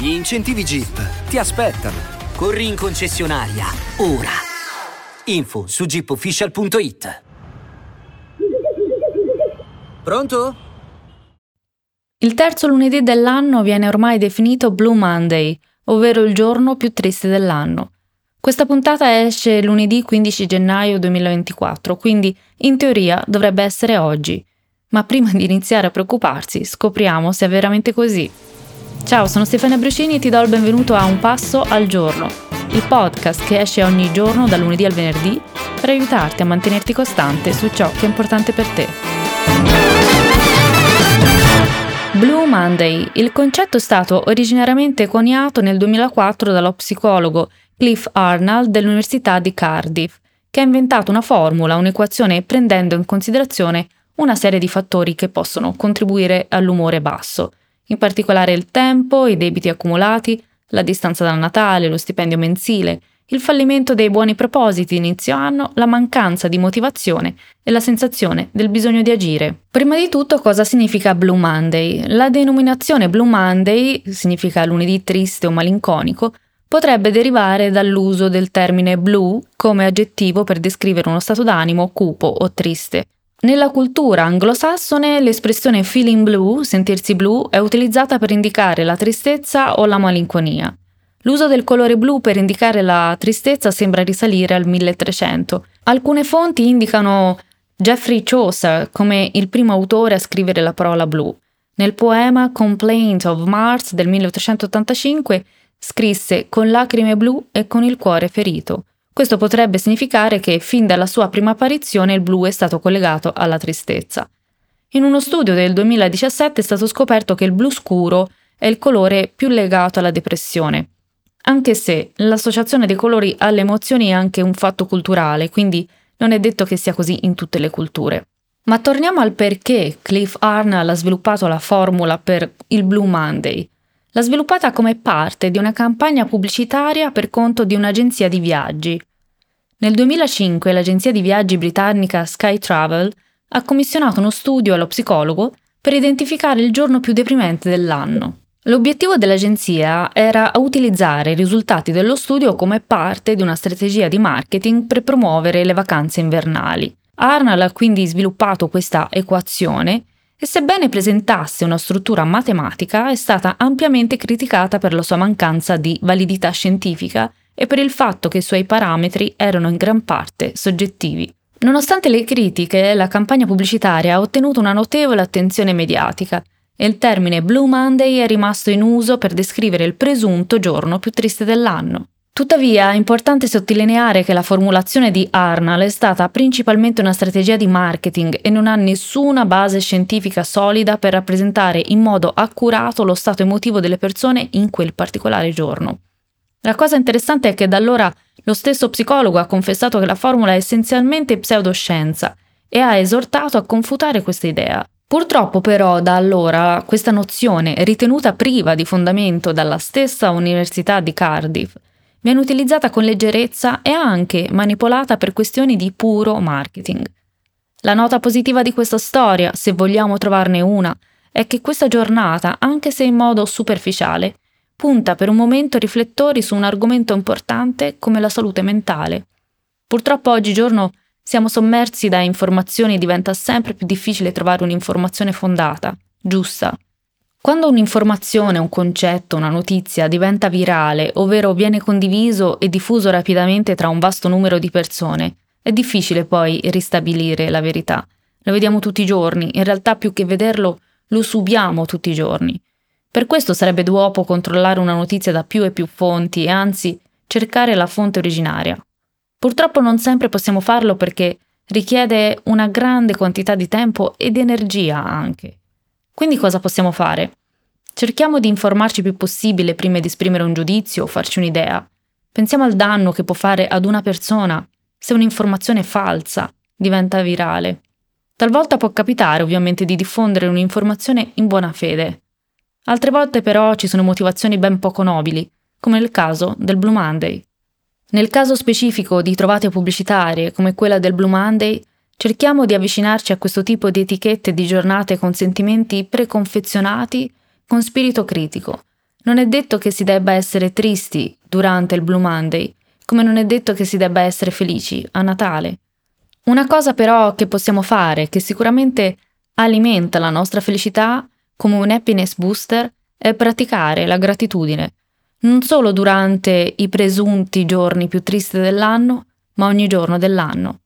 Gli incentivi Jeep ti aspettano. Corri in concessionaria, ora. Info su jeepofficial.it. Pronto? Il terzo lunedì dell'anno viene ormai definito Blue Monday, ovvero il giorno più triste dell'anno. Questa puntata esce lunedì 15 gennaio 2024, quindi in teoria dovrebbe essere oggi. Ma prima di iniziare a preoccuparsi, scopriamo se è veramente così. Ciao, sono Stefania Brucini e ti do il benvenuto a Un Passo al Giorno, il podcast che esce ogni giorno dal lunedì al venerdì per aiutarti a mantenerti costante su ciò che è importante per te. Blue Monday. Il concetto è stato originariamente coniato nel 2004 dallo psicologo Cliff Arnold dell'Università di Cardiff, che ha inventato una formula, un'equazione prendendo in considerazione una serie di fattori che possono contribuire all'umore basso in particolare il tempo, i debiti accumulati, la distanza dal Natale, lo stipendio mensile, il fallimento dei buoni propositi inizio anno, la mancanza di motivazione e la sensazione del bisogno di agire. Prima di tutto cosa significa Blue Monday? La denominazione Blue Monday, significa lunedì triste o malinconico, potrebbe derivare dall'uso del termine blue come aggettivo per descrivere uno stato d'animo cupo o triste. Nella cultura anglosassone l'espressione feeling blue, sentirsi blu, è utilizzata per indicare la tristezza o la malinconia. L'uso del colore blu per indicare la tristezza sembra risalire al 1300. Alcune fonti indicano Geoffrey Chaucer come il primo autore a scrivere la parola blu. Nel poema Complaint of Mars del 1885 scrisse con lacrime blu e con il cuore ferito. Questo potrebbe significare che fin dalla sua prima apparizione il blu è stato collegato alla tristezza. In uno studio del 2017 è stato scoperto che il blu scuro è il colore più legato alla depressione, anche se l'associazione dei colori alle emozioni è anche un fatto culturale, quindi non è detto che sia così in tutte le culture. Ma torniamo al perché Cliff Arnold ha sviluppato la formula per il Blue Monday. L'ha sviluppata come parte di una campagna pubblicitaria per conto di un'agenzia di viaggi. Nel 2005 l'agenzia di viaggi britannica Sky Travel ha commissionato uno studio allo psicologo per identificare il giorno più deprimente dell'anno. L'obiettivo dell'agenzia era utilizzare i risultati dello studio come parte di una strategia di marketing per promuovere le vacanze invernali. Arnold ha quindi sviluppato questa equazione e sebbene presentasse una struttura matematica è stata ampiamente criticata per la sua mancanza di validità scientifica e per il fatto che i suoi parametri erano in gran parte soggettivi. Nonostante le critiche, la campagna pubblicitaria ha ottenuto una notevole attenzione mediatica e il termine Blue Monday è rimasto in uso per descrivere il presunto giorno più triste dell'anno. Tuttavia è importante sottolineare che la formulazione di Arnold è stata principalmente una strategia di marketing e non ha nessuna base scientifica solida per rappresentare in modo accurato lo stato emotivo delle persone in quel particolare giorno. La cosa interessante è che da allora lo stesso psicologo ha confessato che la formula è essenzialmente pseudoscienza e ha esortato a confutare questa idea. Purtroppo però da allora questa nozione, ritenuta priva di fondamento dalla stessa Università di Cardiff, viene utilizzata con leggerezza e anche manipolata per questioni di puro marketing. La nota positiva di questa storia, se vogliamo trovarne una, è che questa giornata, anche se in modo superficiale, punta per un momento riflettori su un argomento importante come la salute mentale. Purtroppo oggigiorno siamo sommersi da informazioni e diventa sempre più difficile trovare un'informazione fondata, giusta. Quando un'informazione, un concetto, una notizia diventa virale, ovvero viene condiviso e diffuso rapidamente tra un vasto numero di persone, è difficile poi ristabilire la verità. Lo vediamo tutti i giorni, in realtà più che vederlo lo subiamo tutti i giorni. Per questo sarebbe d'uopo controllare una notizia da più e più fonti e anzi cercare la fonte originaria. Purtroppo non sempre possiamo farlo perché richiede una grande quantità di tempo e di energia anche. Quindi cosa possiamo fare? Cerchiamo di informarci più possibile prima di esprimere un giudizio o farci un'idea. Pensiamo al danno che può fare ad una persona se un'informazione falsa diventa virale. Talvolta può capitare ovviamente di diffondere un'informazione in buona fede. Altre volte però ci sono motivazioni ben poco nobili, come nel caso del Blue Monday. Nel caso specifico di trovate pubblicitarie come quella del Blue Monday, cerchiamo di avvicinarci a questo tipo di etichette di giornate con sentimenti preconfezionati con spirito critico. Non è detto che si debba essere tristi durante il Blue Monday, come non è detto che si debba essere felici a Natale. Una cosa però che possiamo fare, che sicuramente alimenta la nostra felicità come un happiness booster, è praticare la gratitudine, non solo durante i presunti giorni più tristi dell'anno, ma ogni giorno dell'anno.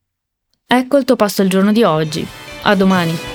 Ecco il tuo passo il giorno di oggi. A domani.